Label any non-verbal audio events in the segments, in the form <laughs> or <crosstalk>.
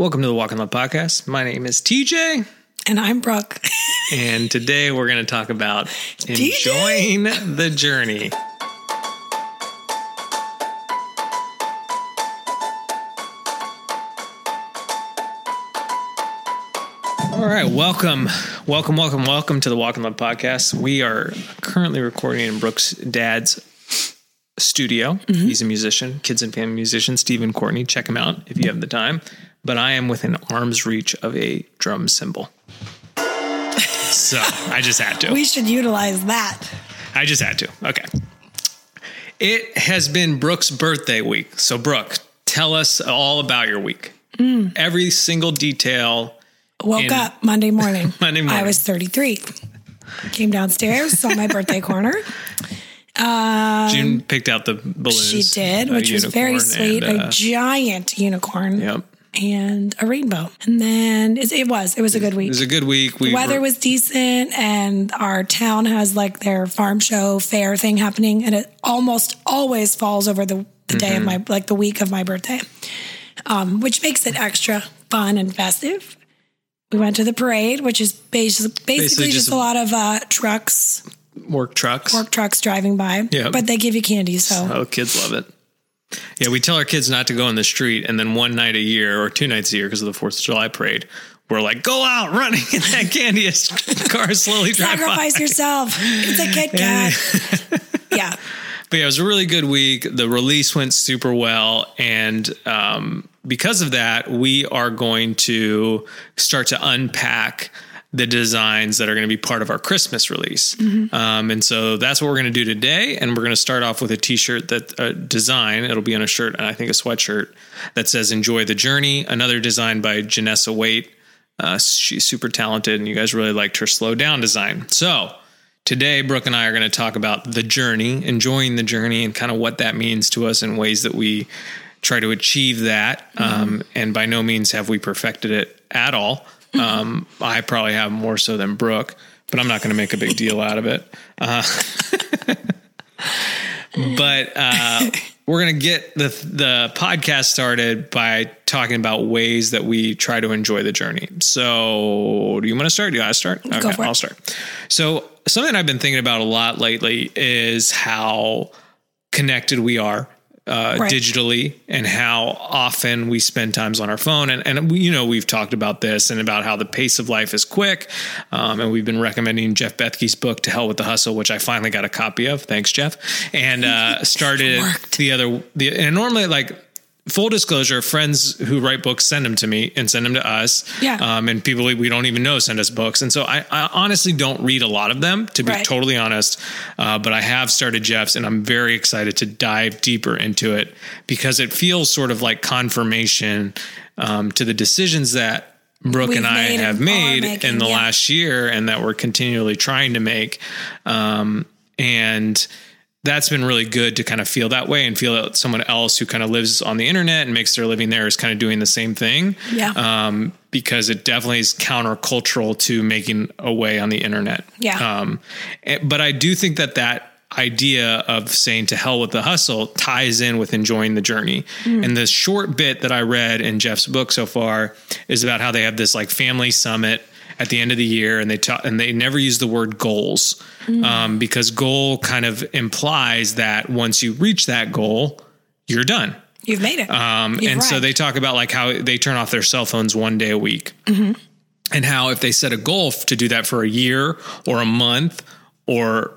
Welcome to the Walk in Love podcast. My name is TJ, And I'm Brooke. <laughs> and today we're going to talk about enjoying the journey. All right, welcome, welcome, welcome, welcome to the Walk in Love podcast. We are currently recording in Brooke's dad's studio. Mm-hmm. He's a musician, kids and family musician, Stephen Courtney. Check him out if you have the time. But I am within arm's reach of a drum cymbal. So I just had to. we should utilize that. I just had to. Okay. It has been Brooke's birthday week. So, Brooke, tell us all about your week. Every single detail. Woke In- up Monday morning. <laughs> Monday morning. I was 33. Came downstairs, saw my birthday corner. June picked out the balloons. She did, which was very sweet. and, a uh, giant unicorn yep. And a rainbow. And then it, it was, it was a good week. It was a good week. We The weather were- was decent, and our town has like their farm show fair thing happening, and it almost always falls over the, the day Mm-hmm. of my like the week of my birthday, um, which makes it extra fun and festive. We went to the parade, which is basi- basically, just just, a- a lot of uh, trucks, work trucks. work trucks driving by. Yeah. but they give you candy, so Oh, kids love it. Yeah, we tell our kids not to go in the street, and then one night a year or two nights a year because of the Fourth of July parade, we're like, go out running in that <laughs> candy as cars slowly drive by. sacrifice yourself. It's a Kit Kat. <laughs> yeah. But yeah, it was a really good week. The release went super well, and um, because of that, we are going to start to unpack the designs that are going to be part of our Christmas release. Um, and so that's what we're going to do today. And we're going to start off with a T-shirt that uh, design. It'll be on a shirt and I think a sweatshirt that says "Enjoy the Journey." Another design by Janessa Waite. Uh, she's super talented, and you guys really liked her slow down design. So today, Brooke and I are going to talk about the journey, enjoying the journey, and kind of what that means to us in ways that we try to achieve that. Um, and by no means have we perfected it at all. Um, I probably have more so than Brooke, but I'm not going to make a big deal out of it. Uh, <laughs> but uh, we're going to get the the podcast started by talking about ways that we try to enjoy the journey. So, do you want to start? Do I start? Okay, for it. I'll start. So, something I've been thinking about a lot lately is how connected we are uh, Right. digitally and how often we spend times on our phone. And, and we, you know, we've talked about this and about how the pace of life is quick. Um, and we've been recommending Jeff Bethke's book, To Hell with the Hustle, which I finally got a copy of. Thanks, Jeff. And uh, <laughs> started the other, the, and normally like, Full disclosure: friends who write books send them to me and send them to us. Yeah. Um, and people we don't even know send us books, and so I, I honestly don't read a lot of them, to be Right. totally honest. Uh, but I have started Jeff's, and I'm very excited to dive deeper into it because it feels sort of like confirmation um, to the decisions that Brooke We've and I have made making, in the yeah. last year, and that we're continually trying to make. Um, and that's been really good to kind of feel that way and feel that someone else who kind of lives on the internet and makes their living there is kind of doing the same thing. Yeah. Um, because it definitely is countercultural to making a way on the internet. Yeah. Um, eh, but I do think that that idea of saying to hell with the hustle ties in with enjoying the journey. And the short bit that I read in Jeff's book so far is about how they have this like family summit at the end of the year and they talk and they never use the word goals um, because goal kind of implies that once you reach that goal, you're done. You've made it. Um, You've and so they talk about like how they turn off their cell phones one day a week, and how if they set a goal to do that for a year or a month or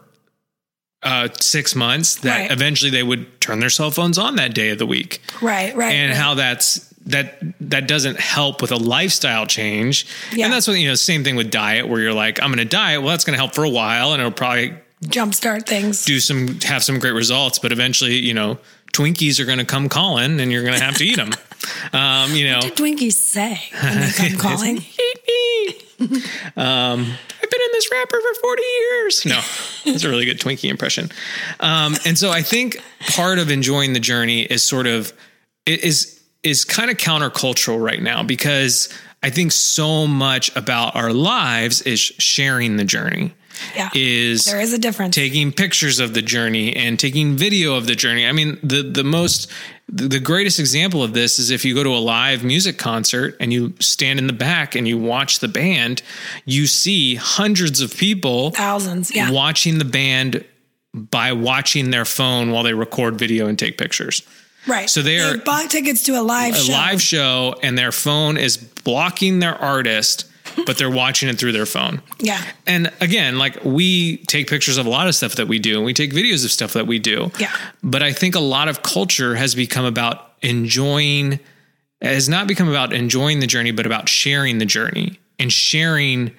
uh, six months, that Right. eventually they would turn their cell phones on that day of the week, right, right. and right. how that's that that doesn't help with a lifestyle change. Yeah. And that's what you know. Same thing with diet, where you're like, I'm going to diet. Well, that's going to help for a while, and it'll probably jumpstart things. do some have some great results, but eventually, you know, Twinkies are going to come calling, and you're going to have to eat them. <laughs> Um, you know, What Twinkies say when they come <laughs> calling? <laughs> um, I've been in this wrapper for 40 years. No, that's a really good Twinkie impression. Um, and so I think part of enjoying the journey is sort of it is is kind of countercultural right now because I think so much about our lives is sharing the journey. Yeah. Is there is a difference. taking pictures of the journey and taking video of the journey. I mean, the the most the greatest example of this is if you go to a live music concert and you stand in the back and you watch the band, you see hundreds of people Thousands. Yeah. watching the band by watching their phone while they record video and take pictures. Right. so they're- bought tickets to a live A show. live show and their phone is blocking their artist, but they're watching it through their phone. Yeah. And again, like we take pictures of a lot of stuff that we do, and we take videos of stuff that we do. Yeah. But I think a lot of culture has become about enjoying, has not become about enjoying the journey, but about sharing the journey and sharing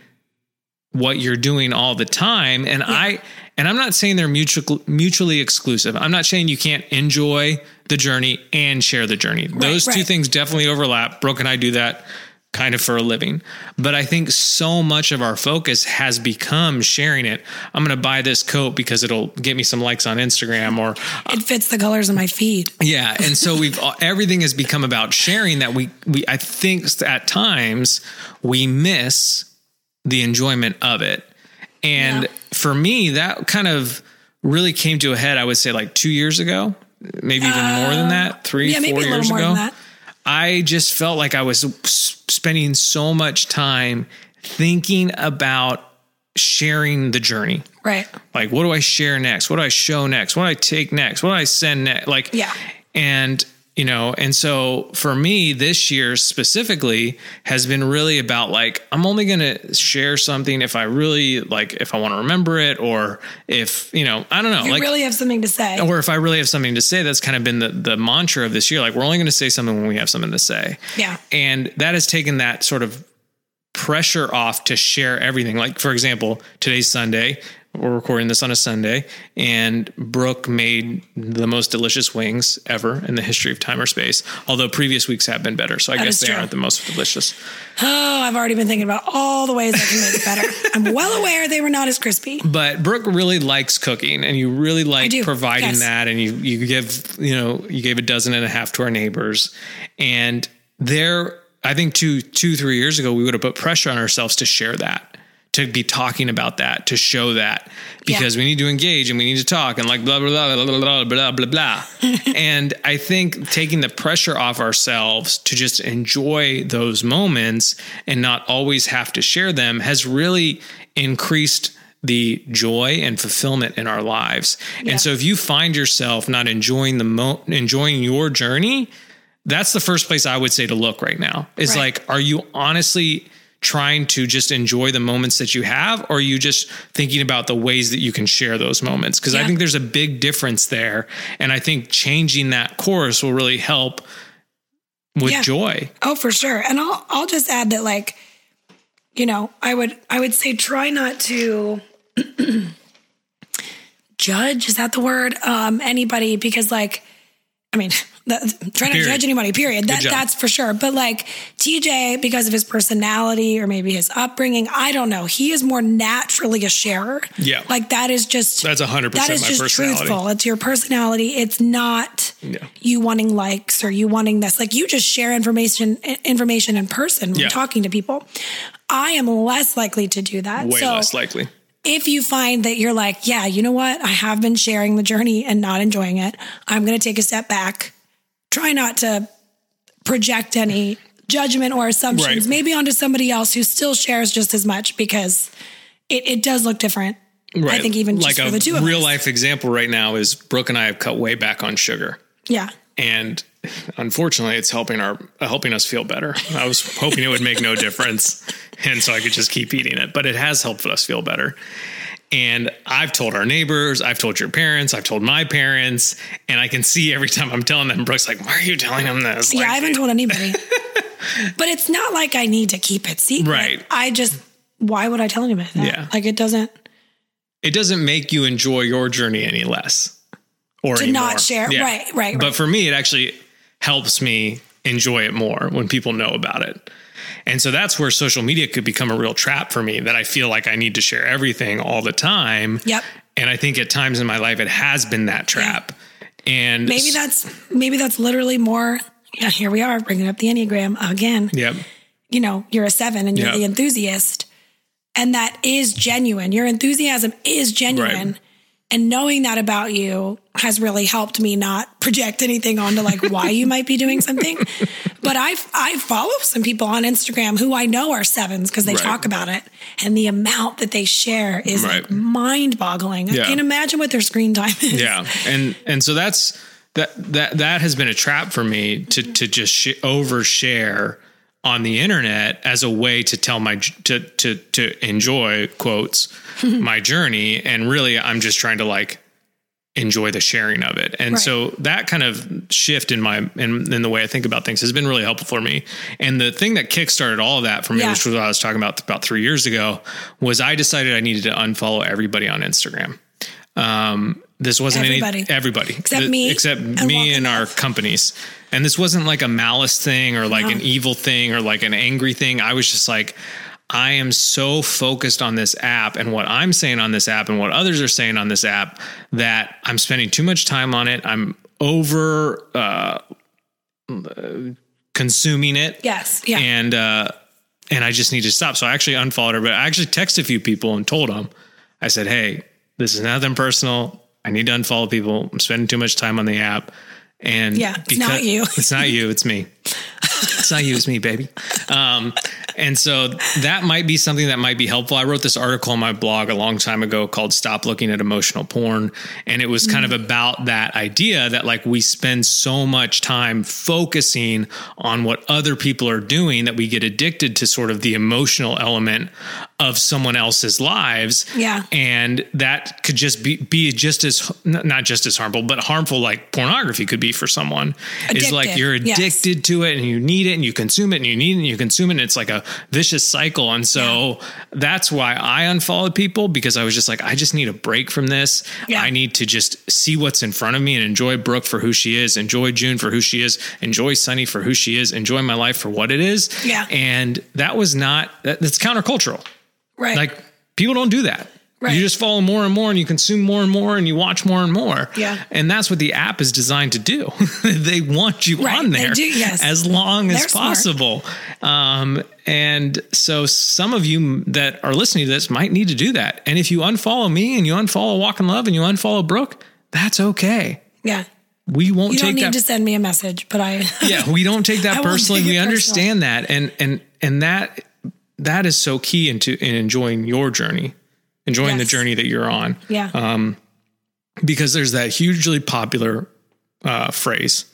what you're doing all the time. And I, and I'm not saying they're mutual, mutually exclusive. I'm not saying you can't enjoy the journey and share the journey. Those two things definitely overlap. Brooke and I do that kind of for a living. But I think so much of our focus has become sharing it. I'm going to buy this coat because it'll get me some likes on Instagram or uh, It fits the colors of my feed. yeah, and so we've <laughs> everything has become about sharing that we we I think at times we miss the enjoyment of it. And Yeah. for me that kind of really came to a head I would say like 2 years ago, maybe even more than that, uh, 3 Yeah, 4 maybe years ago. than that. I just felt like I was spending so much time thinking about sharing the journey. Right. Like, what do I share next? What do I show next? What do I take next? What do I send next? Like, Yeah. And, you know, and so for me, this year specifically has been really about like, I'm only going to share something if I really like, if I want to remember it or if, you know, I don't know. You like, really have something to say. or if I really have something to say, that's kind of been the, the mantra of this year. Like, we're only going to say something when we have something to say. Yeah. And that has taken that sort of pressure off to share everything. Like, for example, today's Sunday. We're recording this on a Sunday, and Brooke made the most delicious wings ever in the history of time or space. Although previous weeks have been better, so I That guess they true. aren't the most delicious. Oh, I've already been thinking about all the ways I can make it better. <laughs> I'm well aware they were not as crispy. But Brooke really likes cooking, and you really like providing yes. that. And you you give you know you gave a dozen and a half to our neighbors, and there I think two two three years ago we would have put pressure on ourselves to share that to be talking about that, to show that, because yeah. we need to engage and we need to talk and like blah, blah, blah, blah, blah, blah, blah, blah. <laughs> and I think taking the pressure off ourselves to just enjoy those moments and not always have to share them has really increased the joy and fulfillment in our lives. Yeah. And so if you find yourself not enjoying the mo- enjoying your journey, that's the first place I would say to look right now. Is right. like are you honestly trying to just enjoy the moments that you have or are you just thinking about the ways that you can share those moments because I think there's a big difference there and I think changing that course will really help with Yeah. joy. Oh, for sure. And I'll I'll just add that like, you know, I would I would say try not to <clears throat> judge, is that the word? Um anybody because like I mean, that, try not to judge anybody, period. That that's for sure. But like TJ, because of his personality or maybe his upbringing, I don't know. He is more naturally a sharer. Yeah. Like that is just That's 100% that is my just personality. truthful. It's your personality. It's not Yeah. you wanting likes or you wanting this. Like you just share information information in person when Yeah. talking to people. I am less likely to do that. Way so less likely. if you find that you're like, yeah, you know what? I have been sharing the journey and not enjoying it. I'm going to take a step back. Try not to project any judgment or assumptions, Right. maybe onto somebody else who still shares just as much because it, it does look different. I think even just like for a the two real us. life example right now is Brooke and I have cut way back on sugar. Yeah. and unfortunately it's helping our uh, helping us feel better i was hoping it would make no difference <laughs> and so i could just keep eating it but it has helped us feel better and i've told our neighbors i've told your parents i've told my parents and i can see every time i'm telling them brooke's like why are you telling them this Yeah, Like, I haven't told <laughs> anybody. but it's not like I need to keep it secret. Right. I just, why would I tell anybody that? Yeah. Like it doesn't, it doesn't make you enjoy your journey any less or To not share. Right, right, But for me, it actually helps me enjoy it more when people know about it. And so that's where social media could become a real trap for me that I feel like I need to share everything all the time. Yep. And I think at times in my life it has been that trap. And maybe that's, maybe that's literally more. Yeah, here we are bringing up the Enneagram again. Yep. You know, you're a seven and you're Yep. the enthusiast. And that is genuine. Your enthusiasm is genuine. Right. And knowing that about you has really helped me not project anything onto like <laughs> why you might be doing something. But I I follow some people on Instagram who I know are sevens because they Right. talk about it, and the amount that they share is Right. like mind boggling. Yeah. I can't imagine what their screen time is. yeah and and so that's that that that has been a trap for me to to just sh- overshare on the internet as a way to tell my to to to enjoy quotes <laughs> my journey and really I'm just trying to like enjoy the sharing of it and Right. so that kind of shift in my in, in the way I think about things has been really helpful for me and the thing that kickstarted all of that for me Yeah. which was what I was talking about about three years ago was I decided I needed to unfollow everybody on Instagram um, this wasn't Everybody. any everybody Except Th- me except and me and our companies. And this wasn't like a malice thing or like No. an evil thing or like an angry thing. I was just like, I am so focused on this app and what I'm saying on this app and what others are saying on this app that I'm spending too much time on it. I'm over uh, consuming it Yes. Yeah. and uh and I just need to stop. So I actually unfollowed her, but I actually texted a few people and told them, I said, Hey, this is nothing personal. I need to unfollow people. I'm spending too much time on the app. And Yeah, it's not you. <laughs> It's not you, it's me. it's not you, it's me, baby. Um, and so that might be something that might be helpful. I wrote this article on my blog a long time ago called Stop Looking at Emotional Porn. And it was kind of Mm. about that idea that like we spend so much time focusing on what other people are doing that we get addicted to sort of the emotional element of someone else's lives. Yeah. And that could just be, be just as, not just as harmful, but harmful like pornography could be for someone. Is like you're yes. addicted to it and you need it and you consume it and you need it and you consume it. And it's like a vicious cycle. And so that's why I unfollowed people because I was just like, I just need a break from this. Yeah. I need to just see what's in front of me and enjoy Brooke for who she is, enjoy June for who she is, enjoy Sunny for who she is, enjoy my life for what it is. Yeah. And that was not, that, that's countercultural. Right. Like people don't do that. Right. You just follow more and more and you consume more and more and you watch more and more. Yeah. And that's what the app is designed to do. <laughs> they want you Right. on there do, yes. as long as They're smart. possible. Um, and so some of you that are listening to this might need to do that. And if you unfollow me and you unfollow Walk in Love and you unfollow Brooke, that's okay. yeah. We won't You don't take need that to send me a message, but I <laughs> yeah, we don't take that <laughs> personally. take We personal. understand that, and and and that that is so key into in enjoying your journey, enjoying the journey that you're on, yeah. because there's that hugely popular uh, phrase: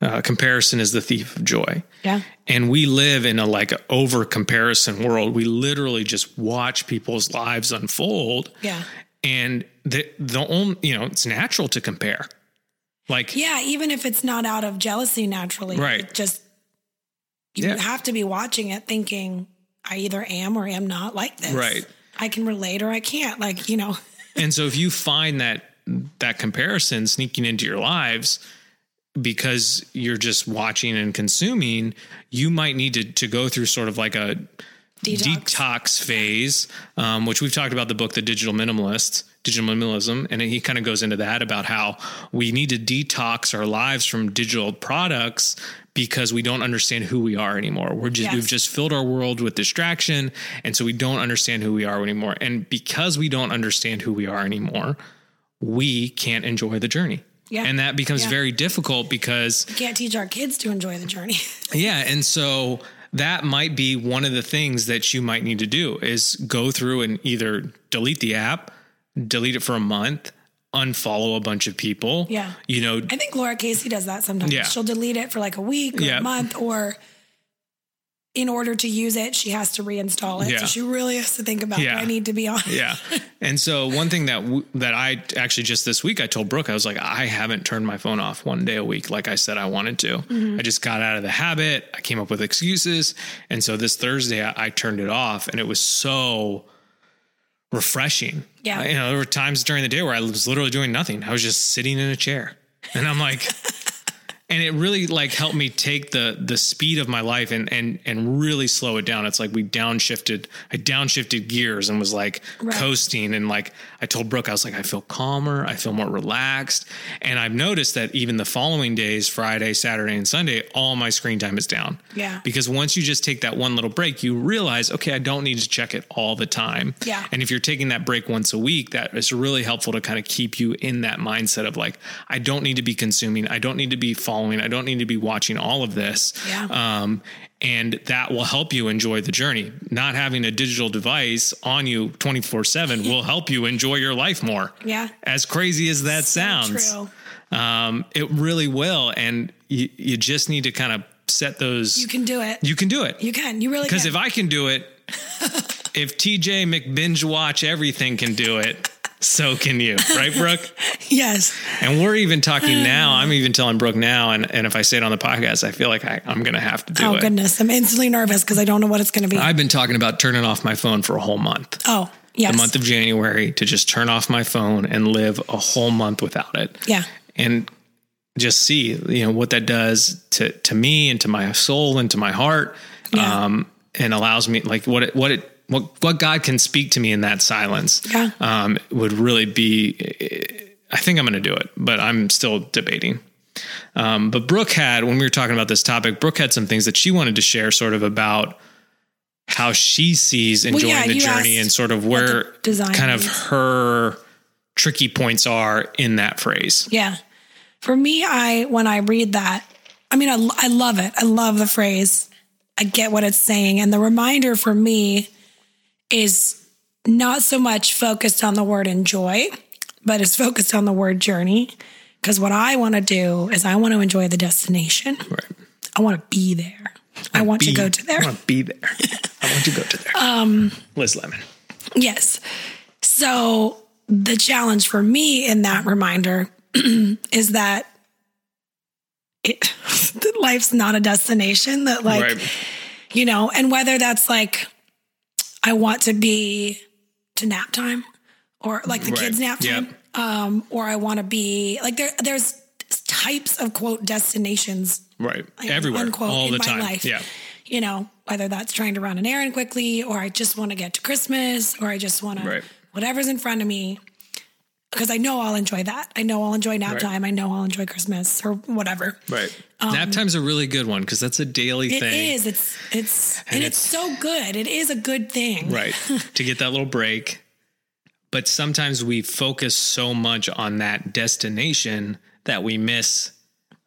uh, "Comparison is the thief of joy." yeah. And we live in a like over comparison world. We literally just watch people's lives unfold. Yeah. And the the only you know it's natural to compare. Like Yeah, even if it's not out of jealousy naturally. Right. it just you Yeah. have to be watching it thinking I either am or am not like this. Right. I can relate or I can't. Like, you know, <laughs> And so if you find that that comparison sneaking into your lives because you're just watching and consuming, you might need to to go through sort of like a Detox. detox, phase, um, which we've talked about the book, The Digital Minimalist, Digital Minimalism, and he kind of goes into that about how we need to detox our lives from digital products because we don't understand who we are anymore. We're just Yes. we've just filled our world with distraction, and so we don't understand who we are anymore. And because we don't understand who we are anymore, we can't enjoy the journey. Yeah. And that becomes Yeah. very difficult because we can't teach our kids to enjoy the journey. <laughs> yeah, and so that might be one of the things that you might need to do is go through and either delete the app, delete it for a month, unfollow a bunch of people. Yeah. You know, I think Lara Casey does that sometimes. Yeah. She'll delete it for like a week or Yeah. a month, or in order to use it, she has to reinstall it. Yeah. So she really has to think about Yeah. I need to be on. yeah. And so one thing that w- that I actually just this week I told Brooke I was like I haven't turned my phone off one day a week like I said I wanted to. Mm-hmm. I just got out of the habit. I came up with excuses, and so this Thursday I, I turned it off, and it was so refreshing. Yeah. Uh, you know there were times during the day where I was literally doing nothing. I was just sitting in a chair, and I'm like. <laughs> and it really like helped me take the the speed of my life and and and really slow it down. It's like we downshifted, I downshifted gears and was like Right. coasting. And like I told Brooke, I was like, I feel calmer, I feel more relaxed, and I've noticed that even the following days, Friday, Saturday, and Sunday, all my screen time is down. Yeah. because once you just take that one little break, you realize, okay, I don't need to check it all the time. Yeah. and if you're taking that break once a week, that is really helpful to kind of keep you in that mindset of like, I don't need to be consuming, I don't need to be following, I don't need to be watching all of this. Yeah. Um, and that will help you enjoy the journey. Not having a digital device on you 24 7 will help you enjoy your life more. Yeah. As crazy as that sounds, True. um, it really will. And you, you just need to kind of set those. You can do it. you can do it. You can. You really Because if I can do it, <laughs> if TJ McBinge watch everything can do it, so can you, right, Brooke? <laughs> yes. And we're even talking now. I'm even telling Brooke now, and, and if I say it on the podcast, I feel like I, I'm going to have to do Oh it. goodness, I'm instantly nervous because I don't know what it's going to be. I've been talking about turning off my phone for a whole month. oh yes. The month of January to just turn off my phone and live a whole month without it. yeah. And just see, you know, what that does to to me and to my soul and to my heart. Yeah. Um and allows me like what it what it what what God can speak to me in that silence. Yeah. Um would really be I think I'm going to do it, but I'm still debating. Um, but Brooke had, when we were talking about this topic, Brooke had some things that she wanted to share sort of about how she sees enjoying yeah, the journey and sort of where kind of means. her tricky points are in that phrase. Yeah. For me, I when I read that, I mean, I, I love it. I love the phrase. I get what it's saying, and the reminder for me is not so much focused on the word enjoy, but it's focused on the word journey. Because what I want to do is I want to enjoy the destination. Right. I want to be there. I want to go to there. I want to be there. I want to go to there. Um, Liz Lemon. Yes. So the challenge for me in that reminder <clears throat> is that it, <laughs> that life's not a destination. That like right. you know, and whether that's like I want to be to nap time or like the Right. kids nap time, Yep. um, or I want to be like there. There's types of quote destinations Right. like, Everywhere. unquote, all in the my time. life. Yeah. You know, whether that's trying to run an errand quickly, or I just want to get to Christmas, or I just want to whatever's in front of me, because I know I'll enjoy that. I know I'll enjoy nap Right. time. I know I'll enjoy Christmas or whatever. Right. Nap time's a really good one because that's a daily Um, It thing. is. It's it's and, And it's, it's- so good. It is a good thing. Right. <laughs> to get that little break. But sometimes we focus so much on that destination that we miss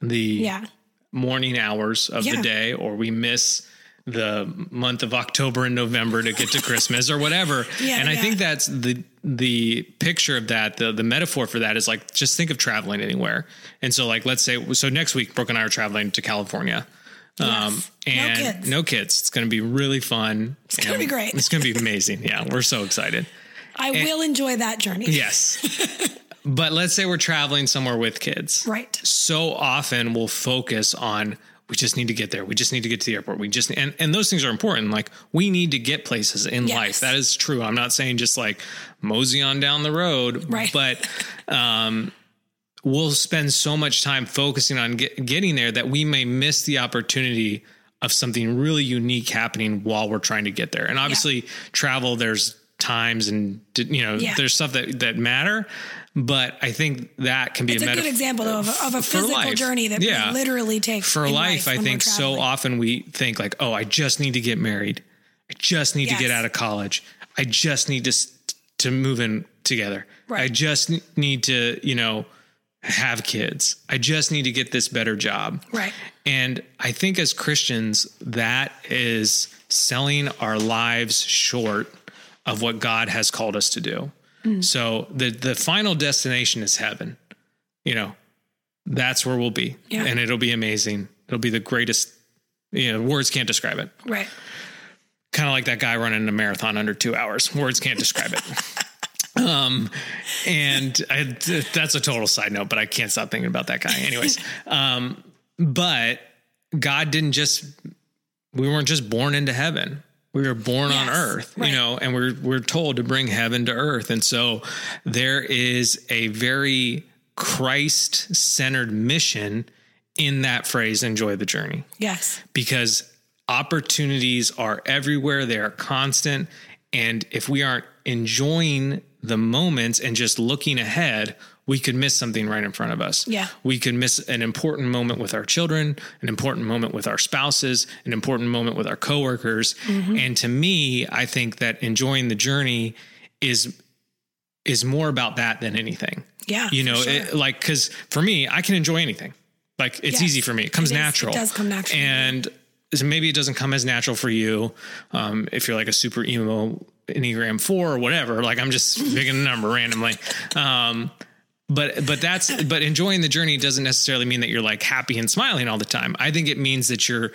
the Yeah. morning hours of Yeah. the day or we miss the month of October and November to get to Christmas or whatever. <laughs> Yeah, and I yeah. think that's the the picture of that, the the metaphor for that is like just think of traveling anywhere. And so like let's say so next week Brooke and I are traveling to California. Um Yes. No and kids. no kids. It's going to be really fun. It's gonna be great. It's going to be amazing. Yeah, we're so excited. I will enjoy that journey. Yes. <laughs> but let's say we're traveling somewhere with kids Right. so often we'll focus on we just need to get there. We just need to get to the airport. We just and and those things are important. Like we need to get places in Yes. life. That is true. I'm not saying just like mosey on down the road, Right. but um we'll spend so much time focusing on get, getting there that we may miss the opportunity of something really unique happening while we're trying to get there. And obviously travel there's times and you know Yeah. there's stuff that that matter, but I think that can be It's a, a good example though, of a, of a physical life. journey that Yeah. we literally take for in life, I think so often we think like, oh, I just need to get married. I just need to get out of college. I just need to to move in together. I just need to, you know, have kids. I just need to get this better job. Right. And I think as Christians, that is selling our lives short of what God has called us to do. Mm. So the the final destination is heaven. You know, that's where we'll be. Yeah. And it'll be amazing. It'll be the greatest, you know, words can't describe it. Right. Kind of like that guy running a marathon under two hours. Words can't describe it. <laughs> um, and I, that's a total side note, but I can't stop thinking about that guy. Anyways, <laughs> um, but God didn't just, we weren't just born into heaven. We were born on earth, right. you know, and we're we're told to bring heaven to earth. And so there is a very Christ centered mission in that phrase, enjoy the journey Yes. because opportunities are everywhere, they are constant. And if we aren't enjoying the moments and just looking ahead, we could miss something right in front of us. Yeah. We could miss an important moment with our children, an important moment with our spouses, an important moment with our coworkers. Mm-hmm. And to me, I think that enjoying the journey is is more about that than anything. Yeah, You know, sure. it, like cuz for me, I can enjoy anything. Like it's Yes, easy for me. It comes. It natural. does come naturally. And so maybe it doesn't come as natural for you um, if you're like a super emo enneagram four or whatever like i'm just picking a number randomly um, but but that's <laughs> but enjoying the journey doesn't necessarily mean that you're like happy and smiling all the time i think it means that you're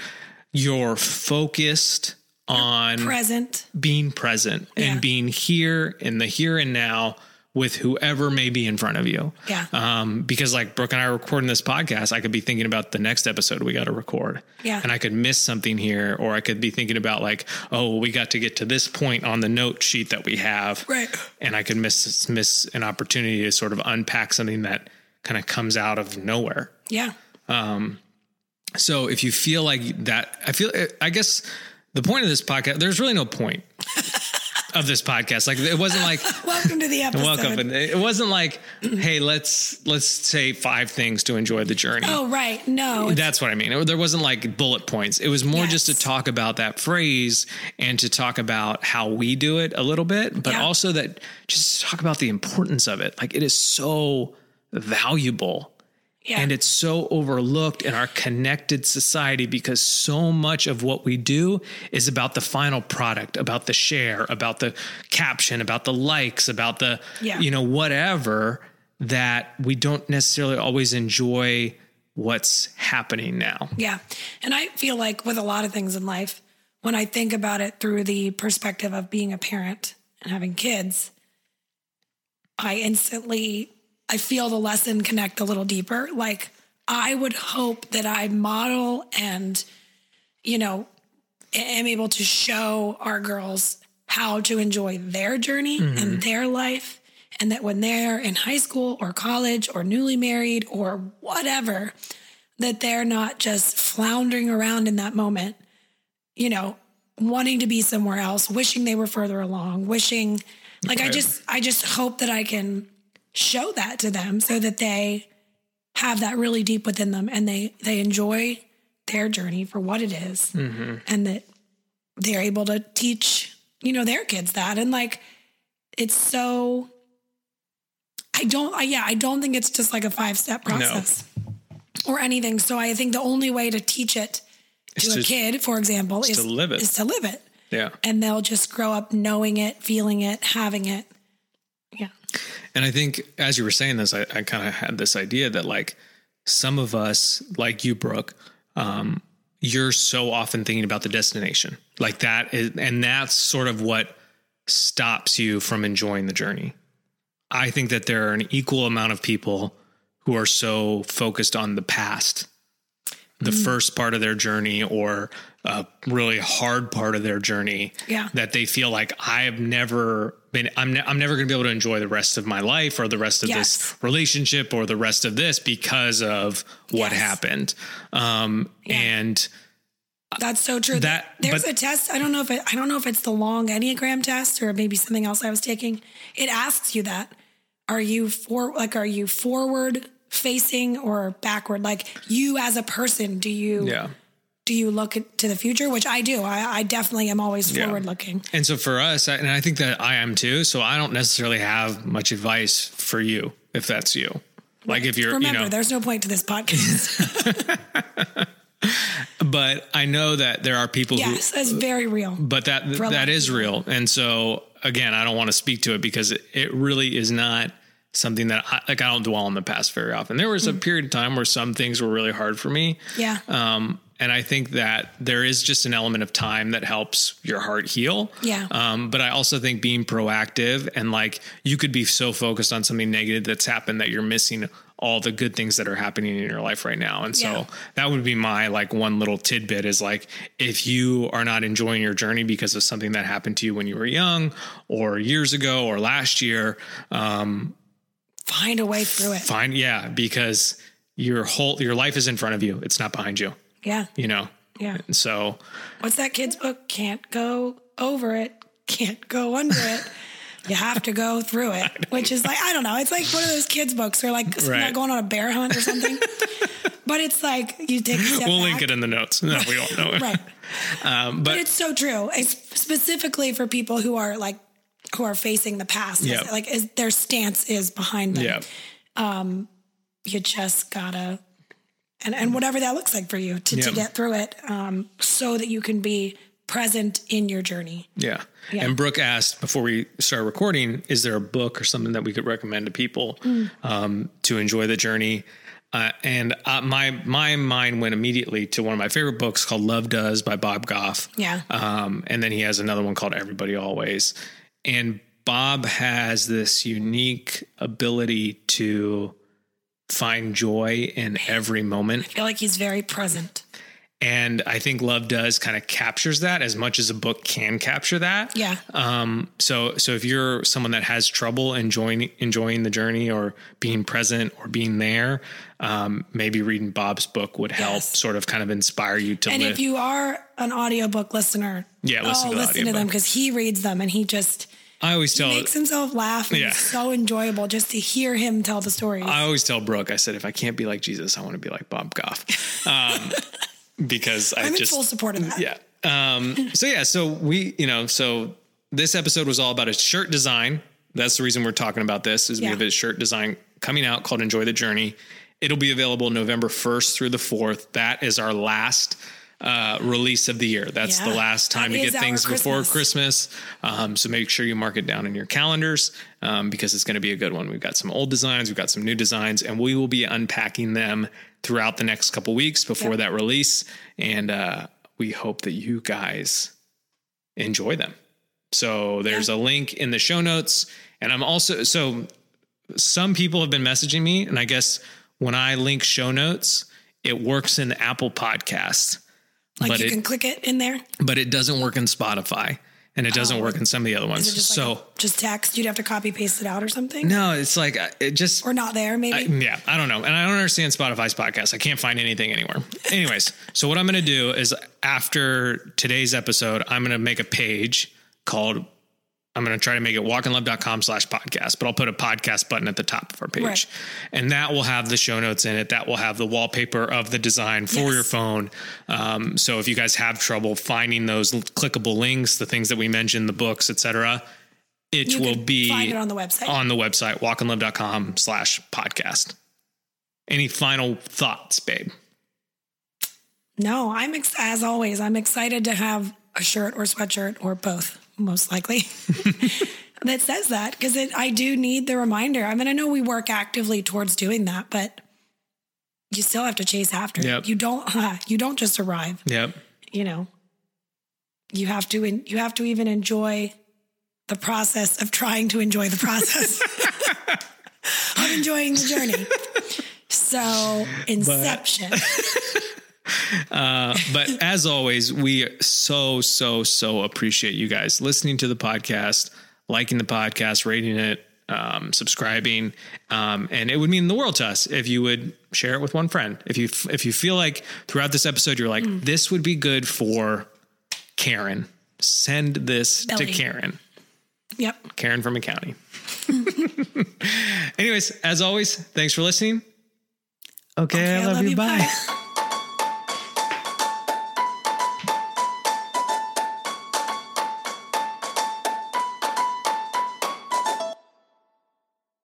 you're focused on Present. being present Yeah. and being here in the here and now with whoever may be in front of you Yeah. um, because like Brooke and I are recording this podcast, I could be thinking about the next episode we got to record. Yeah. And I could miss something here, or I could be thinking about like, oh, we got to get to this point on the note sheet that we have. Right. And I could miss, miss an opportunity to sort of unpack something that kind of comes out of nowhere. Yeah. Um, so if you feel like that, I feel, I guess the point of this podcast, there's really no point <laughs> of this podcast. Like it wasn't like, <laughs> Welcome to the <laughs> episode. welcome. And it wasn't like, hey, let's, let's say five things to enjoy the journey. Oh, right. No. That's what I mean. There wasn't like bullet points. It was more just to talk about that phrase and to talk about how we do it a little bit, but Yeah. also that just talk about the importance of it. Like it is so valuable yeah. and it's so overlooked in our connected society because so much of what we do is about the final product, about the share, about the caption, about the likes, about the, Yeah. you know, whatever that we don't necessarily always enjoy what's happening now. Yeah. And I feel like with a lot of things in life, when I think about it through the perspective of being a parent and having kids, I instantly I feel the lesson connect a little deeper. Like I would hope that I model and you know am able to show our girls how to enjoy their journey and mm-hmm. their life. And that when they're in high school or college or newly married or whatever that they're not just floundering around in that moment, you know, wanting to be somewhere else, wishing they were further along, wishing like I just I just hope that I can show that to them so that they have that really deep within them and they they enjoy their journey for what it is, mm-hmm. and that they're able to teach, you know, their kids that and like it's so I don't I, yeah, I don't think it's just like a five-step process or anything. So I think the only way to teach it to Is a to- kid, for example, is to live it. Is to live it. Yeah. And they'll just grow up knowing it, feeling it, having it. Yeah. And I think as you were saying this, I, I kind of had this idea that like some of us, like you, Brooke, um, you're so often thinking about the destination. Like that is, and that's sort of what stops you from enjoying the journey. I think that there are an equal amount of people who are so focused on the past, the first part of their journey or a really hard part of their journey Yeah. that they feel like I've never been I'm ne- I'm never going to be able to enjoy the rest of my life or the rest of Yes. this relationship or the rest of this because of what Yes. happened. Um and That's so true. That- there's but- a test. I don't know if it, I don't know if it's the long Enneagram test or maybe something else I was taking. It asks you that. Are you for like are you forward facing or backward? Like you as a person, do you yeah. Do you look to the future? Which I do. I, I definitely am always Yeah. forward looking. And so for us, and I think that I am too. So I don't necessarily have much advice for you if that's you. Like if you're, Remember, you know, there's no point to this podcast. <laughs> <laughs> but I know that there are people who, yes, that's very real. but that that is real. And so again, I don't want to speak to it because it, it really is not something that I, like I don't dwell on the past very often. There was a Mm. period of time where some things were really hard for me. Yeah. Um, and I think that there is just an element of time that helps your heart heal. Yeah. Um, but I also think being proactive and like you could be so focused on something negative that's happened that you're missing all the good things that are happening in your life right now. And so Yeah. that would be my like one little tidbit is like if you are not enjoying your journey because of something that happened to you when you were young or years ago or last year, um, Find a way through it. find yeah because your whole your life is in front of you. It's not behind you. Yeah. You know. Yeah. And so What's that kid's book? Can't go over it. Can't go under it. <laughs> You have to go through it, <laughs> which is like, I don't know. It's like one of those kids' books or like Right. not going on a bear hunt or something. <laughs> but it's like you take we'll back. link it in the notes. No, we don't know. It. Right. Um, But but it's so true. It's specifically for people who are like who are facing the past. Yeah. Like is, their stance is behind them. yeah. You just gotta and, and whatever that looks like for you to, to get through it, um, so that you can be present in your journey. Yeah. Yeah. And Brooke asked before we started recording, is there a book or something that we could recommend to people Mm. um, to enjoy the journey? Uh, and uh, my my mind went immediately to one of my favorite books called Love Does by Bob Goff. Yeah. Um, and then he has another one called Everybody Always. And Bob has this unique ability to find joy in every moment. I feel like he's very present. And I think Love Does kind of captures that as much as a book can capture that. Yeah. Um, so so if you're someone that has trouble enjoying enjoying the journey or being present or being there, um, maybe reading Bob's book would help Yes. sort of kind of inspire you to And live. if you are an audiobook listener, Yeah, listen oh, to listen to them because he reads them and he just I always tell makes himself laugh. And Yeah. It's so enjoyable just to hear him tell the stories. I always tell Brooke, I said if I can't be like Jesus, I want to be like Bob Goff. Um, <laughs> because I I'm in just full support of that. Yeah. Um, so yeah, so we, you know, so this episode was all about a shirt design. That's the reason we're talking about this is we Yeah. have a shirt design coming out called Enjoy the Journey. It'll be available November 1st through the 4th. That is our last uh, release of the year. That's Yeah. the last time to get things before Christmas. Christmas. Um, so make sure you mark it down in your calendars um, because it's going to be a good one. We've got some old designs, we've got some new designs, and we will be unpacking them throughout the next couple weeks before Yep. that release. And uh, we hope that you guys enjoy them. So there's a link in the show notes. And I'm also, so some people have been messaging me, and I guess when I link show notes, it works in Apple Podcasts, like but you it, can click it in there. but it doesn't work in Spotify and it doesn't work in some of the other ones. Just so like just text? You'd have to copy paste it out or something, no, it's like uh, it just or not there maybe. yeah, I don't know. And I don't understand Spotify's podcast. I can't find anything anywhere. Anyways, so what I'm going to do is after today's episode, I'm going to make a page called, I'm going to try to make it walkinlove.com slash podcast, but I'll put a podcast button at the top of our page. Right. And that will have the show notes in it. That will have the wallpaper of the design for Yes. your phone. Um, so if you guys have trouble finding those clickable links, the things that we mentioned, the books, etc., it You will be find it on the website. on the website, walkinlove.com slash podcast. Any final thoughts, babe? No, I'm ex- as always. I'm excited to have a shirt or sweatshirt or both, most likely. <laughs> that says that because I do need the reminder. I mean, I know we work actively towards doing that, but you still have to chase after. it. Yep. You don't. <laughs> you don't just arrive. Yep. You know, you have to. en- You have to even enjoy the process of trying to enjoy the process <laughs> of enjoying the journey. So, Inception. But as always, we so, so, so appreciate you guys listening to the podcast, liking the podcast, rating it, um, subscribing. Um, and it would mean the world to us if you would share it with one friend. If you, if you feel like throughout this episode, you're like, this would be good for Karen, send this Belly. to Karen. Yep. Karen from accounting. <laughs> Anyways, as always, thanks for listening. Okay, I, love, you. Bye. <laughs>